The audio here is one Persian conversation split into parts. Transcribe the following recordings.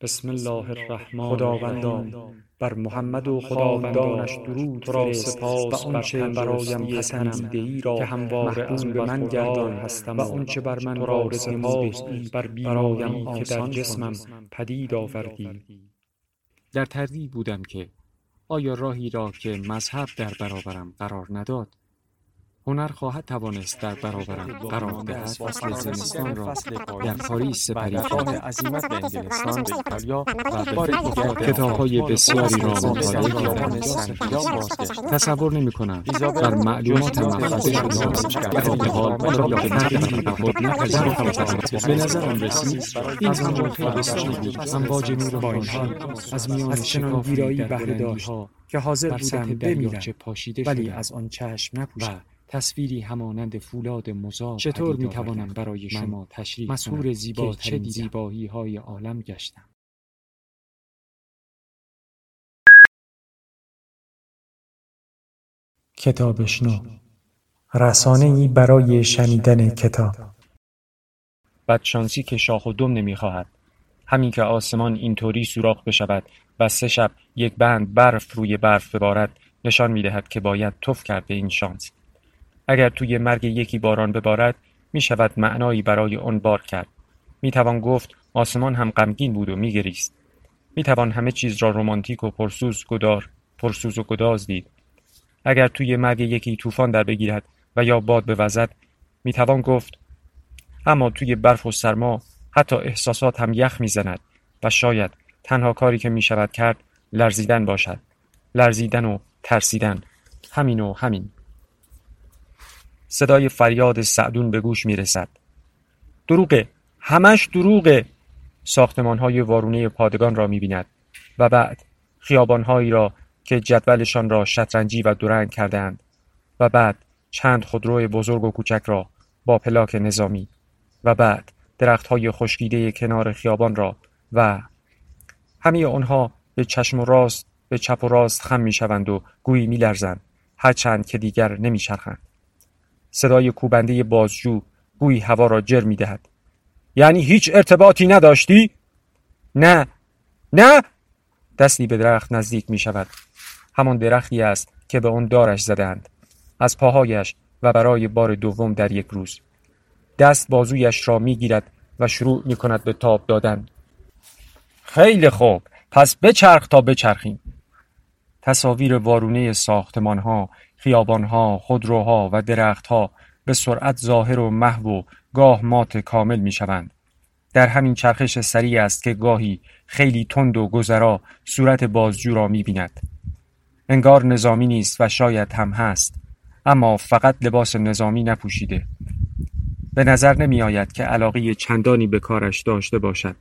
بسم الله الرحمن خداوندا بر محمد و خداوندانش درود را سپاس و آنچه بر برایم پسندیده ای را که همواره از محبوب من گردان هستم و آنچه بر من را وارد نموده ای بر برایم که در جسمم پدید آوردی. در تردید بودم که آیا راهی را که مذهب در برابرم قرار نداد هنر خواهد توانست در برابرم قرار فصل زمستان را در پاریس سپری راه کردم عزیمت به انگلستان به ایتالیا و به بار دیگر کتاب‌های بسیاری را به مطالعه کردم. تصور نمی کنم بر معلومات محفوظه شده در این حال یا که تغییری به خود نپذیرفتم به نظرم رسید این همان تابستانی بود امواج نور با این خورشید حال از میان شکافی ویرایی بهره داشت که حاضر بودم بمیرم. ولی. از آن چشم و نپوشم تصویری همانند فولاد مزار چطور می توانم برای شما تشریح زیباترین که چه؟ زیبایی های عالم گشتم. کتابشنو رسانه ای برای شنیدن کتاب. بدشانسی که شاخ و دم نمی‌خواهد. همین که آسمان اینطوری سوراخ بشود و سه شب یک بند برف روی برف ببارد نشان می‌دهد که باید توف کرد به این شانس. اگر توی مرگ یکی باران ببارد می شود معنایی برای آن بار کرد. می توان گفت آسمان هم غمگین بود و می گریست می توان همه چیز را رمانتیک و پرسوز گدار پرسوز و گداز دید. اگر توی مرگ یکی طوفان در بگیرد و یا باد بوزد می توان گفت اما توی برف و سرما حتی احساسات هم یخ می‌زند و شاید تنها کاری که می شود کرد لرزیدن باشد. لرزیدن و ترسیدن. همین و همین. صدای فریاد سعدون به گوش می رسد دروغه. همش دروغه. ساختمان های وارونه پادگان را می بیند و بعد خیابان هایی را که جدولشان را شطرنجی و دورنگ کردند و بعد چند خودرو بزرگ و کوچک را با پلاک نظامی. و بعد درخت های خشکیده کنار خیابان را و همه آنها به چشم و راست به چپ و راست خم می شوند و گویی می لرزند هرچند که دیگر نمی چرخند. صدای کوبنده بازجو گویی هوا را جر می دهد. یعنی هیچ ارتباطی نداشتی؟ نه نه دستی به درخت نزدیک می شود. همان درختی است که به آن دارش زدند. از پاهایش و برای بار دوم در یک روز. دست بازویش را می گیرد و شروع می کند به تاب دادن. خیلی خوب پس بچرخ تا بچرخیم. تصاویر وارونه ساختمان ها، خیابان ها، خودروها و درختها به سرعت ظاهر و محو و گاه مات کامل می شوند. در همین چرخش سریع است که گاهی خیلی تند و گذرا صورت بازجو را می بیند. انگار نظامی نیست و شاید هم هست اما فقط لباس نظامی نپوشیده به نظر نمی آید که علاقه چندانی به کارش داشته باشد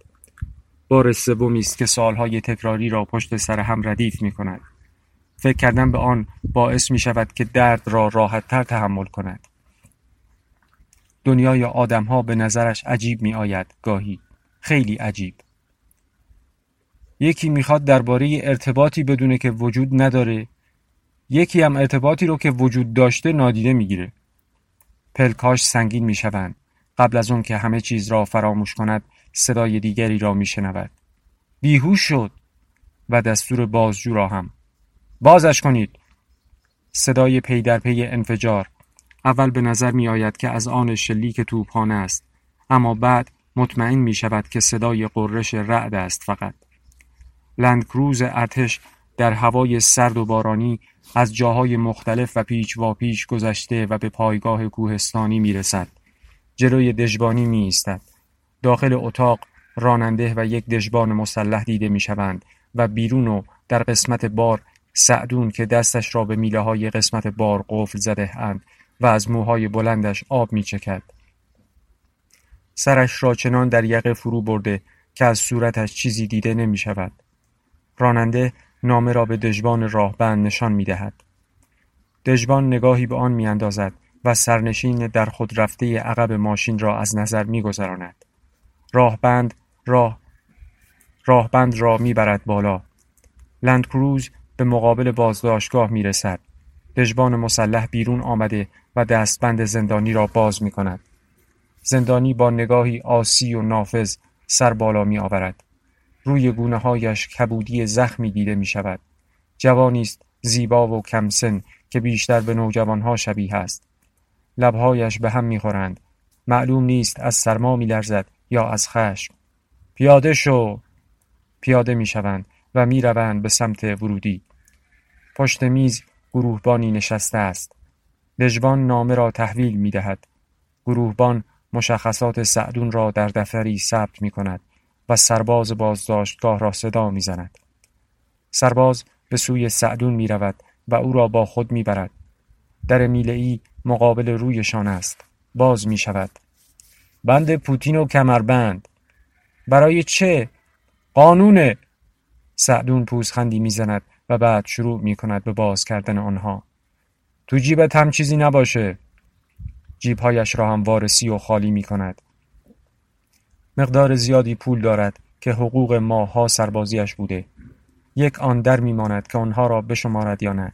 بار سومی است که سالهای تکراری را پشت سر هم ردیف می کند فکر کردن به آن باعث می شود که درد را راحت تر تحمل کند. دنیای آدمها به نظرش عجیب می آید گاهی خیلی عجیب. یکی می‌خواد درباره ارتباطی بدونه که وجود نداره یکی هم ارتباطی رو که وجود داشته نادیده می‌گیره. پلکاش سنگین می‌شوند. قبل از اون که همه چیز را فراموش کند صدای دیگری را میشنود. بیهوش شد و دستور بازجو را هم بازش کنید صدای پی در پی انفجار اول به نظر می آید که از آن شلیک توپخانه است اما بعد مطمئن می شود که صدای قررش رعد است فقط لندکروز ارتش در هوای سرد و بارانی از جاهای مختلف و پیچ و پیچ گذشته و به پایگاه کوهستانی می رسد. جلوی دژبانی می ایستد. داخل اتاق راننده و یک دژبان مسلح دیده می شوند و بیرون و در قسمت بار سعدون که دستش را به میله های قسمت بار قفل زده اند و از موهای بلندش آب می چکد. سرش را چنان در یقه فرو برده که از صورتش چیزی دیده نمی شود. راننده نامه را به دژبان راهبند نشان می دهد. دژبان نگاهی به آن می اندازد و سرنشین در خود رفته عقب ماشین را از نظر می گذراند. راهبند راه راهبند را می برد بالا. لندکروز به مقابل بازداشتگاه می رسد. دژبان مسلح بیرون آمده و دستبند زندانی را باز می کند. زندانی با نگاهی آسی و نافذ سر بالا می آورد. روی گونه هایش کبودی زخمی دیده می شود. جوانی است زیبا و کمسن که بیشتر به نوجوانها شبیه است. لبهایش به هم می‌خورند. معلوم نیست از سرما میلرزد یا از خشم. پیاده شو! پیاده می‌شوند و می‌روند به سمت ورودی. پشت میز گروهبانی نشسته است. دژبان نامه را تحویل می دهد. گروهبان مشخصات سعدون را در دفتری ثبت می کند و سرباز بازداشتگاه را صدا می زند. سرباز به سوی سعدون می رود و او را با خود می برد. در ای مقابل رویشان است. باز می شود. بند پوتین و کمربند. برای چه؟ قانونه. سعدون پوزخندی می‌زند و بعد شروع می کند به باز کردن آنها. تو جیبت هم چیزی نباشه. جیبهایش را هم وارسی و خالی می کند. مقدار زیادی پول دارد که حقوق ماها سربازیش بوده. یک آن در میماند که آنها را بشمارد یا نه.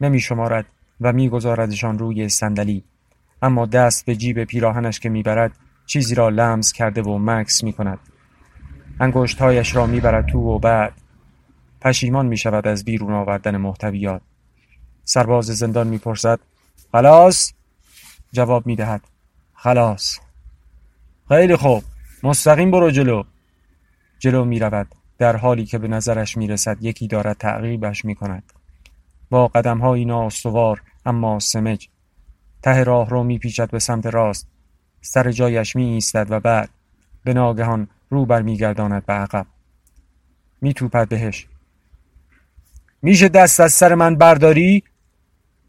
نمی شمارد و میگذاردشان روی صندلی اما دست به جیب پیراهنش که می‌برد چیزی را لمس کرده و مکس می کند. انگشتهایش را می‌برد تو و بعد پشیمان می شود از بیرون آوردن محتویات. سرباز زندان می‌پرسد خلاص؟ جواب می‌دهد خلاص. خیلی خوب مستقیم برو جلو. جلو می رود در حالی که به نظرش می رسد یکی دارد تعقیبش می کند با قدم های ناستوار اما سمج ته راه رو می پیچد به سمت راست سر جایش می ایستد و بعد به ناگهان رو بر می گرداند به عقب. می توپد بهش. میشه دست از سر من برداری؟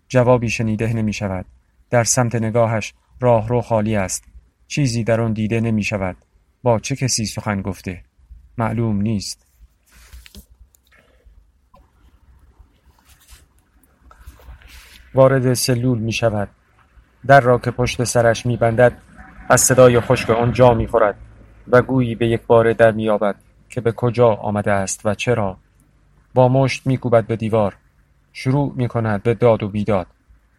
جوابی شنیده نمی شود در سمت نگاهش راه رو خالی است. چیزی در آن دیده نمی شود با چه کسی سخن گفته؟ معلوم نیست. وارد سلول می شود در را که پشت سرش می بندد از صدای خشک آن جا می خورد و گویی به یک بار در می آبد که به کجا آمده است و چرا. با مشت می کوبد به دیوار. شروع می کند به داد و بیداد.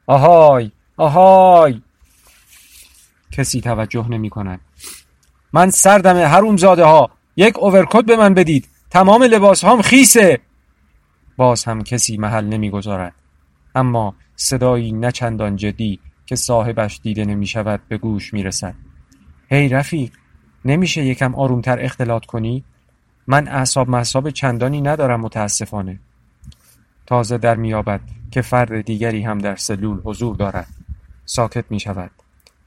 آهای! آهای! کسی توجه نمی کند من سردم هروم زاده ها یک اوورکوت به من بدید. تمام لباس هام خیسه. باز هم کسی محل نمی‌گذارد. اما صدایی نچندان جدی که صاحبش دیده نمی شود به گوش می رسد هی رفیق نمیشه یکم آرومتر اختلاط کنی؟ من اعصاب محصاب چندانی ندارم متاسفانه تازه در میابد که فرد دیگری هم در سلول حضور دارد ساکت می شود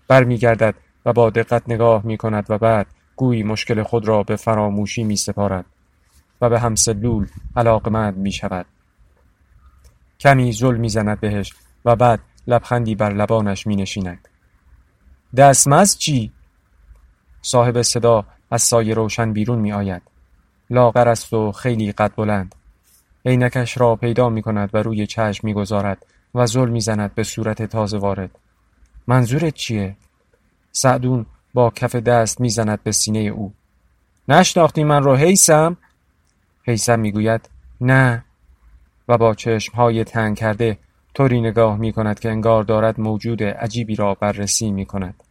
برمیگردد و با دقت نگاه می کند و بعد گویی مشکل خود را به فراموشی می سپارد و به همسلول علاقمند می شود. کمی زل می زند بهش و بعد لبخندی بر لبانش می نشیند. چی؟ صاحب صدا از سایه روشن بیرون می آید. لاغر است و خیلی قد بلند. عینکش را پیدا می کند و روی چشم می گذارد و زل می زند به صورت تازه وارد. منظورت چیه؟ سعدون با کف دست می‌زند به سینه او نشناختی من رو حیسم؟ حیسم می‌گوید نه و با چشمهای تنگ کرده طوری نگاه می کند که انگار دارد موجود عجیبی را بررسی می کند.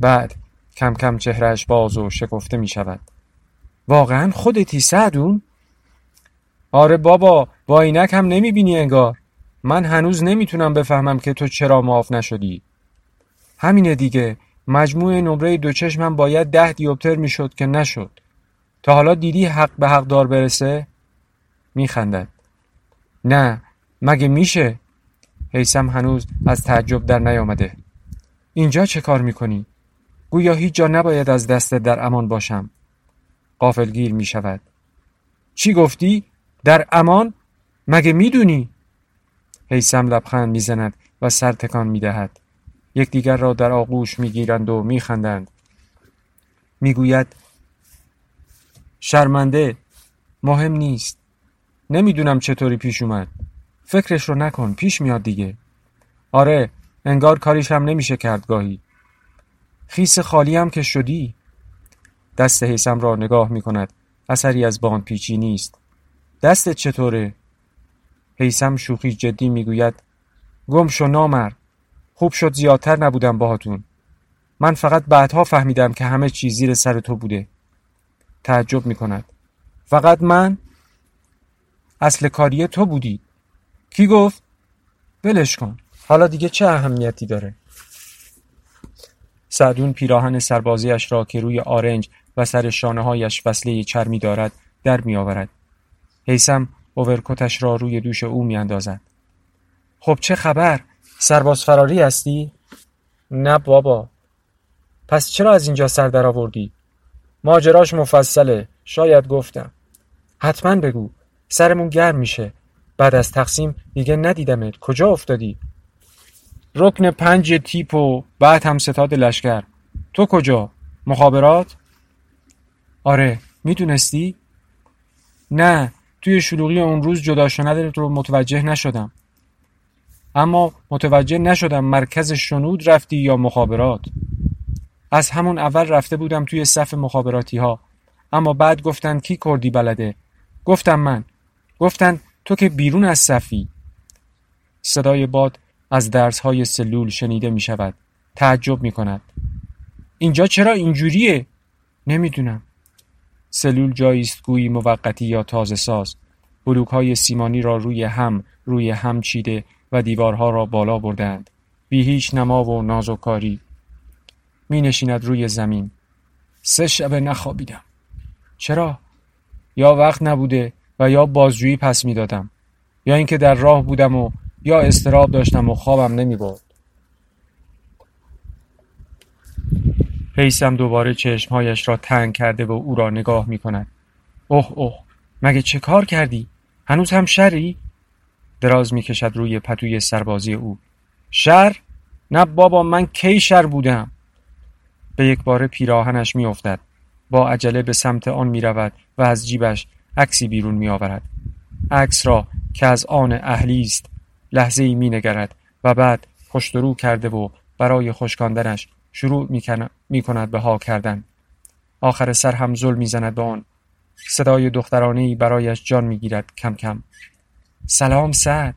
بعد کم کم چهرش باز و شکفته می شود. واقعا خودتی سعدون؟ آره بابا با اینک هم نمی بینی انگار. من هنوز نمی‌تونم بفهمم که تو چرا معاف نشدی. همینه دیگه مجموع نمره دو چشمم باید ده دیوپتر می‌شد که نشد تا حالا دیدی حق به حق دار برسه؟ میخندد نه مگه میشه؟ حیسم هنوز از تعجب در نیامده اینجا چه کار می‌کنی؟ گویا هیچ جا نباید از دست در امان باشم. قافلگیر می‌شود چی گفتی؟ در امان؟ مگه می‌دونی؟ حیسم لبخند می‌زند و سر تکان می‌دهد یکدیگر را در آغوش می‌گیرند و میخندند می‌گوید شرمنده مهم نیست. نمی‌دونم چطوری پیش اومد. فکرش رو نکن پیش میاد دیگه. آره انگار کاریش هم نمیشه کرد گاهی. خیس خالی هم که شدی. دست حیسم را نگاه می‌کند. اثری از باند پیچی نیست. دستت چطوره؟ حیسم شوخی جدی می‌گوید. گم شو نامرد. خوب شد زیادتر نبودم باهاتون. من فقط بعدها فهمیدم که همه چیز زیر سر تو بوده. تعجب می کند فقط من؟ اصل کاری تو بودی. کی گفت؟ ولش کن. حالا دیگه چه اهمیتی داره؟ سعدون پیراهن سربازیش را که روی آرنج و سر شانه هایش وصله چرمی دارد در می آورد. حیسم اوورکوتش را روی دوش او می اندازد. خب چه خبر؟ سرباز فراری هستی؟ نه بابا پس چرا از اینجا سر در آوردی؟ ماجراش مفصله شاید گفتم حتما بگو سرمون گرم میشه بعد از تقسیم دیگه ندیدمت کجا افتادی؟ رکن پنج تیپ و بعد هم ستاد لشکر. تو کجا؟ مخابرات؟ آره می‌دونستی؟ نه توی شلوغی اون روز جدا شدنت رو متوجه نشدم. اما متوجه نشدم مرکز شنود رفتی یا مخابرات. از همون اول رفته بودم توی صف مخابراتی ها. اما بعد گفتن کی کردی بلده؟ گفتم من. گفتن تو که بیرون از صفی. صدای باد از درس های سلول شنیده می شود تعجب می کند اینجا چرا اینجوریه؟ نمی‌دونم. سلول جایی است گویی موقتی یا تازه ساز. بلوک های سیمانی را روی هم روی هم چیده و دیوارها را بالا بردند بی هیچ نما و نازوکاری می نشیند روی زمین. سه شبه نخوابیدم. چرا؟ یا وقت نبوده و یا بازجویی پس می دادم یا اینکه در راه بودم و یا استراب داشتم و خوابم نمی برد حیسم دوباره چشمهایش را تنگ کرده و او را نگاه می کند اوه اوه مگه چه کار کردی؟ هنوز هم شری؟ دراز می کشد روی پتوی سربازی او شر؟ نه بابا من کی شر بودم به یک بار پیراهنش می افتد. با عجله به سمت آن می رود و از جیبش عکسی بیرون می آورد عکس را که از آن اهلی است لحظه ای می نگرد و بعد پشت کرده و برای خشکاندنش شروع می کند به ها کردن. آخر سر هم زل می زند به آن. صدای دخترانه ای برایش جان می گیرد کم کم. سلام سعد.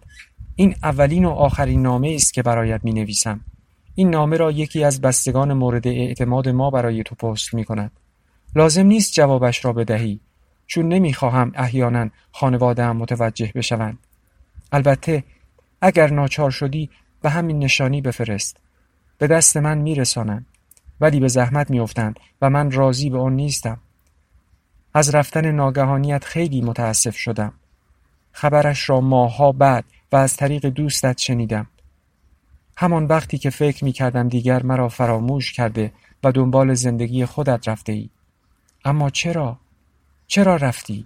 این اولین و آخرین نامه است که برایت می نویسم این نامه را یکی از بستگان مورد اعتماد ما برای تو پست می کند لازم نیست جوابش را بدهی چون نمی‌خواهم احیانا خانوادهام متوجه بشوند. البته اگر ناچار شدی به همین نشانی بفرست به دست من میرسانند ولی به زحمت میافتند و من راضی به آن نیستم از رفتن ناگهانیت خیلی متاسف شدم خبرش را ماهها بعد و از طریق دوستت شنیدم همان وقتی که فکر می کردم دیگر مرا فراموش کرده و دنبال زندگی خودت رفته ای. اما چرا؟ چرا رفتی؟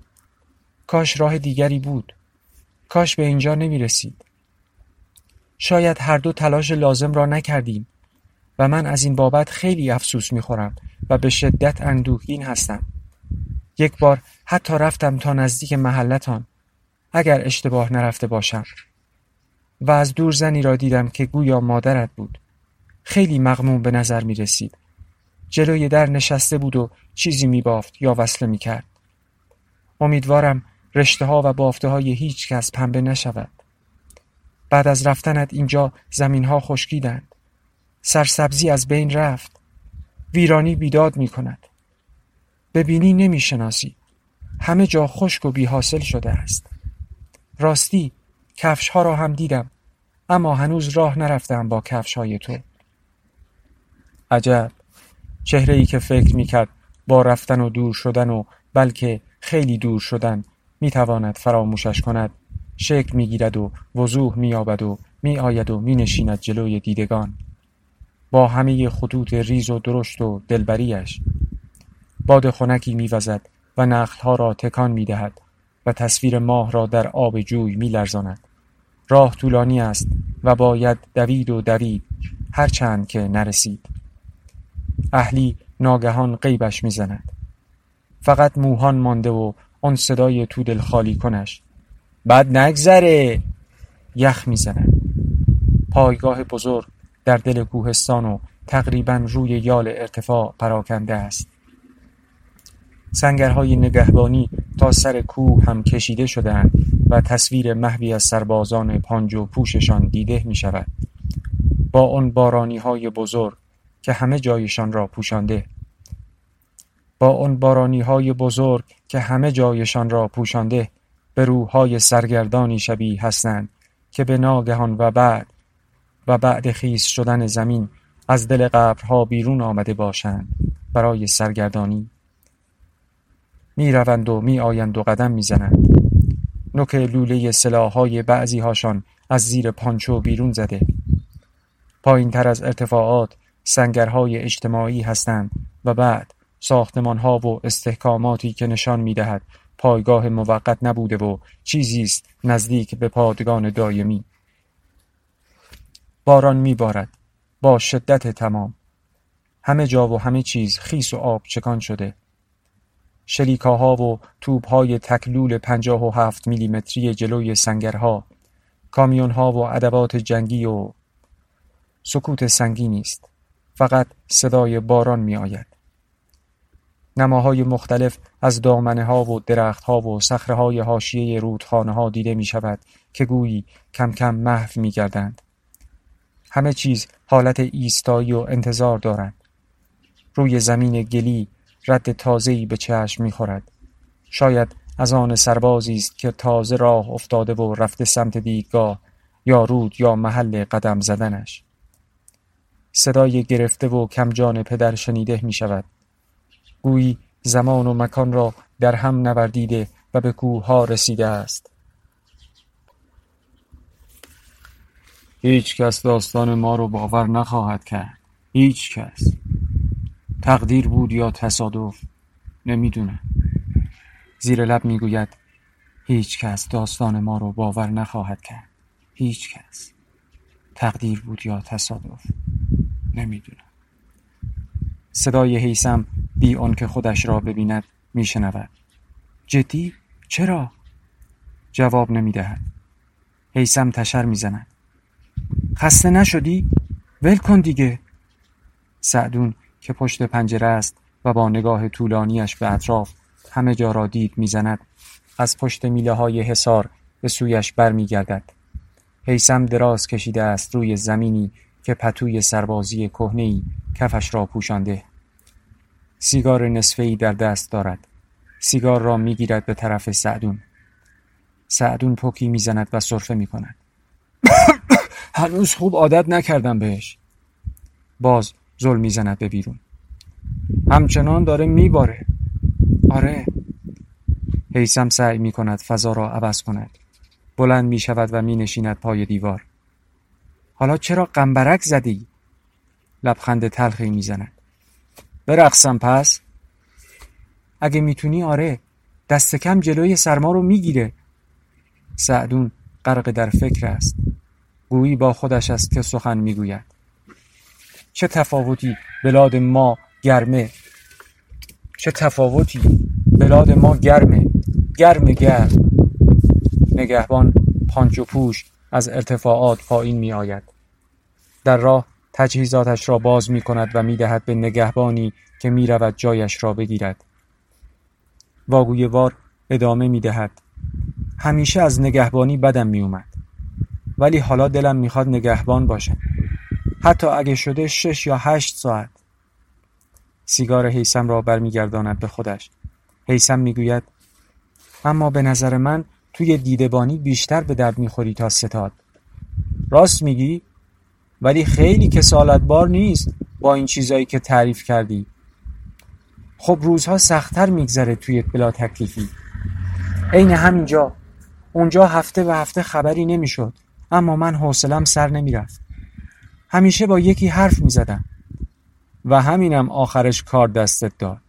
کاش راه دیگری بود. کاش به اینجا نمی رسید. شاید هر دو تلاش لازم را نکردیم و من از این بابت خیلی افسوس می خورم و به شدت اندوهگین هستم. یک بار حتی رفتم تا نزدیک محلتان اگر اشتباه نرفته باشم. و از دور زنی را دیدم که گویا مادرت بود. خیلی مغموم به نظر می رسید جلوی در نشسته بود و چیزی می بافت یا وصله می کرد امیدوارم رشته ها و بافته های هیچ کس پنبه نشود. بعد از رفتنت اینجا زمین ها خشکیدند. سرسبزی از بین رفت. ویرانی بیداد می کند ببینی نمی شناسی همه جا خشک و بی حاصل شده است. راستی کفش ها را هم دیدم اما هنوز راه نرفتم با کفش های تو. عجب! چهره ای که فکر می کرد با رفتن و دور شدن و بلکه خیلی دور شدن می تواند فراموشش کند. شکل می گیرد و وضوح می آبد و می آید و می نشیند جلوی دیدگان. با همه خطوط ریز و درشت و دلبریش باد خنکی می وزد و نخلها را تکان می دهد و تصویر ماه را در آب جوی می لرزاند. راه طولانی است و باید دوید و دوید هرچند که نرسید. اهلی ناگهان غیبش می‌زند. فقط موهان مانده و آن صدای تو دل خالی کنش. بعد نگذره یخ می‌زند پایگاه بزرگ در دل کوهستان و تقریبا روی یال ارتفاع پراکنده است. سنگرهای نگهبانی تا سر کوه هم کشیده شدهاند و تصویر محوی از سربازان پانج و پوششان دیده می شود با آن بارانی های بزرگ که همه جایشان را پوشانده. با آن بارانی های بزرگ که همه جایشان را پوشانده. به روحهای سرگردانی شبیه هستند که به ناگهان و بعد و بعد خیس شدن زمین از دل قبرها بیرون آمده باشند برای سرگردانی. می روند و می آیند و قدم می زنند نوک لوله سلاحهای بعضی هاشان از زیر پانچو بیرون زده. پایین تر از ارتفاعات سنگرهای اجتماعی هستند و بعد ساختمانها و استحکاماتی که نشان می دهد پایگاه موقت نبوده و چیزی است نزدیک به پادگان دایمی. باران میبارد با شدت تمام. همه جا و همه چیز خیس و آب چکان شده. شلیکاها و توپهای تکلول پنجاه و هفت میلیمتری جلوی سنگرها کامیونها و ادوات جنگی و سکوت سنگینی است. فقط صدای باران می آید نماهای مختلف از دامنه ها و درخت ها و سخره های حاشیه رودخانه ها دیده می شود که گویی کم کم محو می گردند. همه چیز حالت ایستایی و انتظار دارند. روی زمین گلی رد تازه‌ای به چشم می‌خورد. شاید از آن سربازی است که تازه راه افتاده و رفته سمت دیدگاه یا رود یا محل قدم زدنش. صدای گرفته و کمجان پدر شنیده می شود. گویی زمان و مکان را در هم نوردیده و به کوه رسیده است. هیچ کس داستان ما رو باور نخواهد کرد. هیچ کس. تقدیر بود یا تصادف نمی‌دونم زیر لب می‌گوید هیچ کس داستان ما رو باور نخواهد کرد هیچ کس تقدیر بود یا تصادف نمی‌دونم صدای حیسم بی که خودش را ببیند میشنود. جدی؟ چرا؟ جواب نمی‌دهد. حیسم تشر می‌زند. خسته نشدی؟ ول کن دیگه. سعدون که پشت پنجره است و با نگاه طولانیش به اطراف همه جا را دید می‌زند از پشت میله های حصار به سویش برمیگردد. حیسم دراز کشیده است روی زمینی که پتوی سربازی کهنهای کفش را پوشانده. سیگار نصفهای در دست دارد. سیگار را می‌گیرد به طرف سعدون. سعدون پوکی می‌زند و صرفه می‌کند. هنوز خوب عادت نکردم بهش. باز زل می‌زند به بیرون. همچنان داره میباره. آره. حیسم سعی می کند فضا را عوض کند. بلند می شود و می نشیند پای دیوار. حالا چرا قنبرک زدی؟ لبخند تلخی می زند برقصم پس؟ اگه می‌تونی آره. دست کم جلوی سرما رو می‌گیره. سعدون غرق در فکر است. گویی با خودش است که سخن می‌گوید. چه تفاوتی بلاد ما گرمه. چه تفاوتی بلاد ما گرمه. گرم گرم. نگهبان پانچو پوش از ارتفاعات پایین می آید در راه تجهیزاتش را باز می کند و می دهد به نگهبانی که می رود جایش را بگیرد. واگویه وار ادامه می دهد همیشه از نگهبانی بدم می اومد ولی حالا دلم می‌خواد نگهبان باشم. حتی اگه شده شش یا هشت ساعت. سیگار حیسم را برمیگرداند به خودش. حیسم می‌گوید اما به نظر من توی دیدبانی بیشتر به درد می‌خوری تا ستاد. راست میگی ولی خیلی کسالت بار نیست با این چیزایی که تعریف کردی. خب روزها سختتر میگذره توی بلا تکلیفی. عین همینجا. اونجا هفته و هفته خبری نمی‌شد اما من حوصلم سر نمی‌رفت. همیشه با یکی حرف می‌زدم و همینم آخرش کار دستت داد.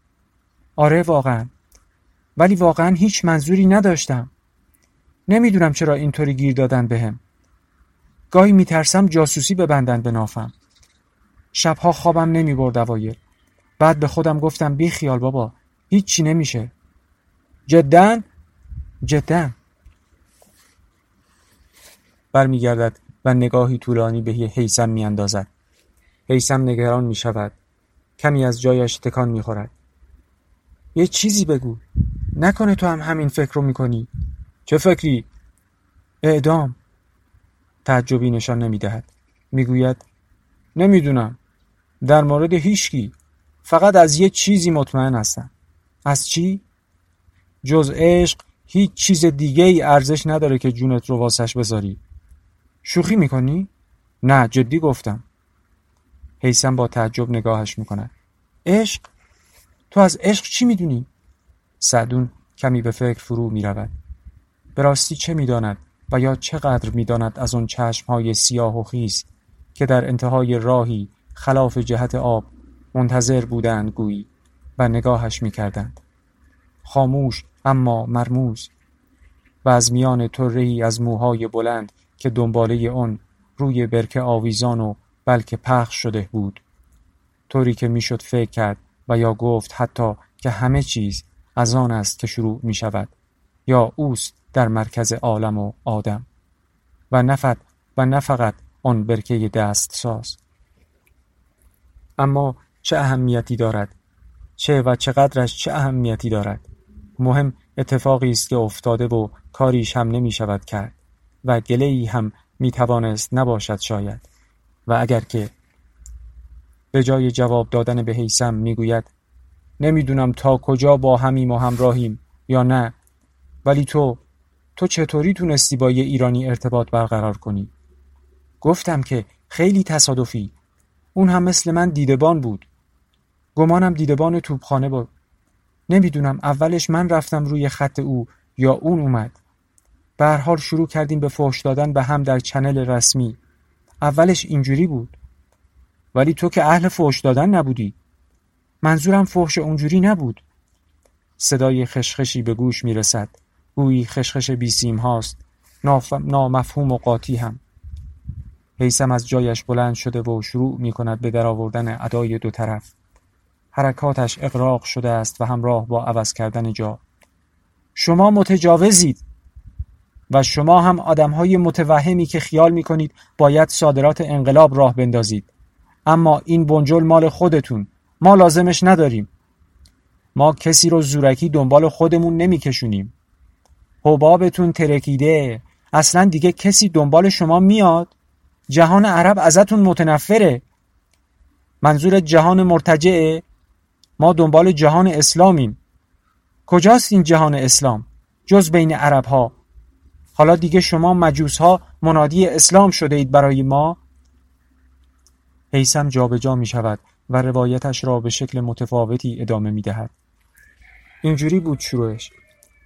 آره واقعا. ولی واقعا هیچ منظوری نداشتم. نمی‌دونم چرا اینطوری گیر دادن بهم. گاهی میترسم جاسوسی ببندن به نافم. شبها خوابم نمی برد اوایل. بعد به خودم گفتم بی خیال بابا هیچی نمیشه. جدا؟ جدا. برمیگردد و نگاهی طولانی به حیسم میاندازد. حیسم نگران می شود کمی از جایش تکان می خورد یه چیزی بگو. نکنه تو هم همین فکر رو می‌کنی. چه فکری؟ اعدام تعجبی نشان نمی‌دهد می‌گوید نمی‌دونم در مورد هیچکی فقط از یه چیزی مطمئن هستم از چی؟ جز عشق هیچ چیز دیگه ای ارزش نداره که جونت رو واسش بذاری شوخی می‌کنی؟ نه جدی گفتم حیسم با تعجب نگاهش می‌کنه عشق؟ تو از عشق چی می‌دونی؟ سعدون کمی به فکر فرو می‌رود به راستی چه می‌داند و یا چقدر می‌داند از آن چشمهای سیاه و خیس که در انتهای راهی خلاف جهت آب منتظر بودند گویی و نگاهش می‌کردند. خاموش اما مرموز و از میان طرهای از موهای بلند که دنباله آن روی برکه آویزان و بلکه پخش شده بود. طوری که می‌شد فکر کرد و یا گفت حتی که همه چیز از آن است که شروع می شود یا اوست در مرکز عالم و آدم. و نفت و نه فقط آن برکه دست ساز. اما چه اهمیتی دارد؟ چه و چقدرش چه اهمیتی دارد؟ مهم اتفاقی است که افتاده و کاریش هم نمی شود کرد و گله ای هم می توانست نباشد شاید. و اگر که به جای جواب دادن به حیسم می گوید نمی‌دونم تا کجا با همیم و همراهیم یا نه ولی تو تو چطوری تونستی با یه ایرانی ارتباط برقرار کنی؟ گفتم که خیلی تصادفی. اون هم مثل من دیدبان بود. گمانم دیدبان توپخانه بود نمی‌دونم اولش من رفتم روی خط او یا اون اومد. به حال شروع کردیم به فحش دادن به هم در چنل رسمی. اولش اینجوری بود. ولی تو که اهل فحش دادن نبودی. منظورم فحش اونجوری نبود. صدای خشخشی به گوش می‌رسد. گویی خشخش بیسیم هاست. نامفهوم و قاطی هم. حیسم از جایش بلند شده و شروع می کند به درآوردن ادای دو طرف. حرکاتش اقراق شده است و همراه با عوض کردن جا. شما متجاوزید. و شما هم آدمهای متوهمی که خیال می کنید باید صادرات انقلاب راه بندازید. اما این بنجل مال خودتون. ما لازمش نداریم. ما کسی رو زورکی دنبال خودمون نمیکشونیم حبابتون ترکیده. اصلا دیگه کسی دنبال شما میاد؟ جهان عرب ازتون متنفره. منظور جهان مرتجعه. ما دنبال جهان اسلامیم. کجاست این جهان اسلام؟ جز بین عرب ها حالا دیگه شما مجوس ها منادی اسلام شده اید برای ما؟ حیسم جابجا می شود و روایتش را به شکل متفاوتی ادامه می دهد. اینجوری بود شروعش.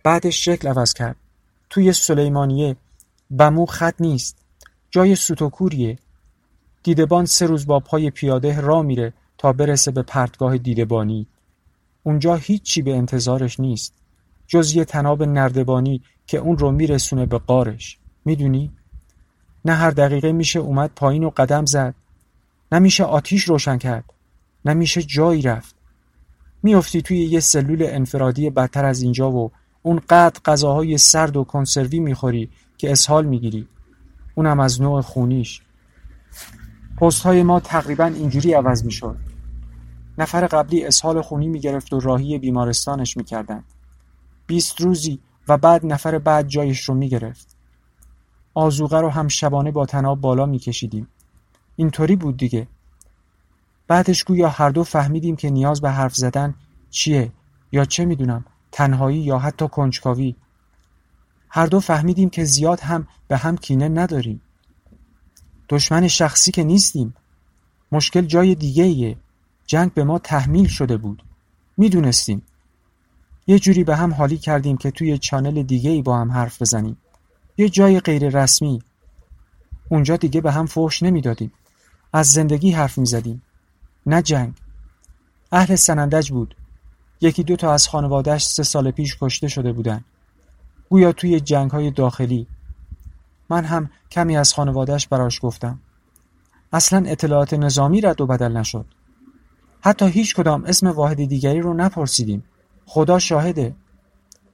بعدش شکل عوض کرد. توی سلیمانیه بمو خط نیست. جای سوتوکوریه. دیدبان سه روز با پای پیاده را میره تا برسه به پرتگاه دیدبانی. اونجا هیچی به انتظارش نیست. جز یه تناب نردبانی که اون رو میرسونه به قارش. می‌دونی؟ نه هر دقیقه میشه اومد پایین و قدم زد. نه میشه آتیش روشن کرد. نه میشه جایی رفت. میافتی توی یه سلول انفرادی بدتر از اینجا و اون قد غذاهای سرد و کنسروی می‌خوری که اسهال می‌گیری. اونم از نوع خونیش. پست های ما تقریبا اینجوری عوض می‌شد. نفر قبلی اسهال خونی می‌گرفت و راهی بیمارستانش می‌کردن بیست روزی و بعد نفر بعد جایش رو می‌گرفت. آزوغه رو هم شبانه با تناب بالا میکشیدیم. اینطوری بود دیگه. بعدش گویا هر دو فهمیدیم که نیاز به حرف زدن چیه یا چه می‌دونم. تنهایی یا حتی کنجکاوی. هر دو فهمیدیم که زیاد هم به هم کینه نداریم. دشمن شخصی که نیستیم. مشکل جای دیگه ایه. جنگ به ما تحمیل شده بود. می‌دونستیم. یه جوری به هم حالی کردیم که توی چانل دیگه ای با هم حرف بزنیم. یه جای غیر رسمی. اونجا دیگه به هم فحش نمی‌دادیم. از زندگی حرف می‌زدیم. نه جنگ. اهل سنندج بود. یکی دو تا از خانوادهش سه سال پیش کشته شده بودن. گویا توی جنگ های داخلی. من هم کمی از خانوادهش براش گفتم. اصلا اطلاعات نظامی رد و بدل نشد. حتی هیچ کدام اسم واحد دیگری رو نپرسیدیم. خدا شاهده.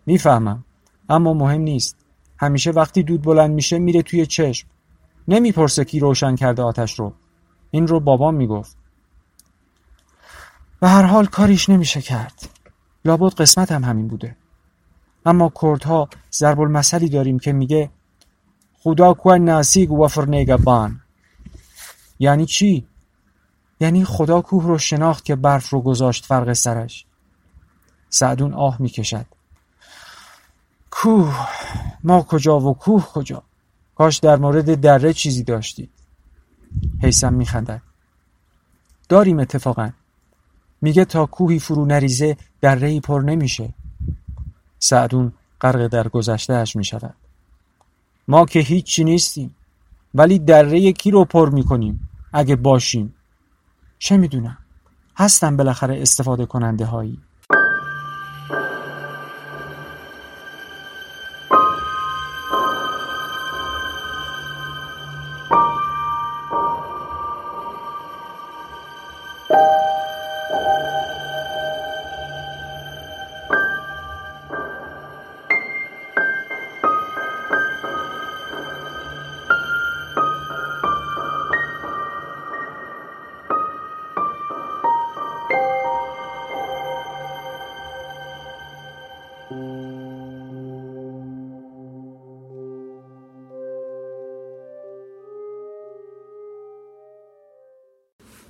می‌فهمم. اما مهم نیست. همیشه وقتی دود بلند میشه میره توی چشم. نمی‌پرسه کی روشن کرده آتش رو. این رو بابام می‌گفت. و هر حال کاریش نمیشه کرد. لابد قسمت هم همین بوده. اما کردها ضرب المثلی داریم که میگه خدا کو ناسیگ و فرنگبان یعنی چی؟ یعنی خدا کوه رو شناخت که برف رو گذاشت فرق سرش. سعدون آه می‌کشد. کوه ما کجا و کوه کجا؟ کاش در مورد دره چیزی داشتید. حیسم میخندد. داریم اتفاقا. میگه تا کوهی فرو نریزه دره پر نمیشه. سعدون غرق در گذشتهاش می‌شود. ما که هیچی نیستیم ولی دره کی رو پر می‌کنیم اگه باشیم. چه می‌دونم؟ هستن بالاخره استفاده کننده هایی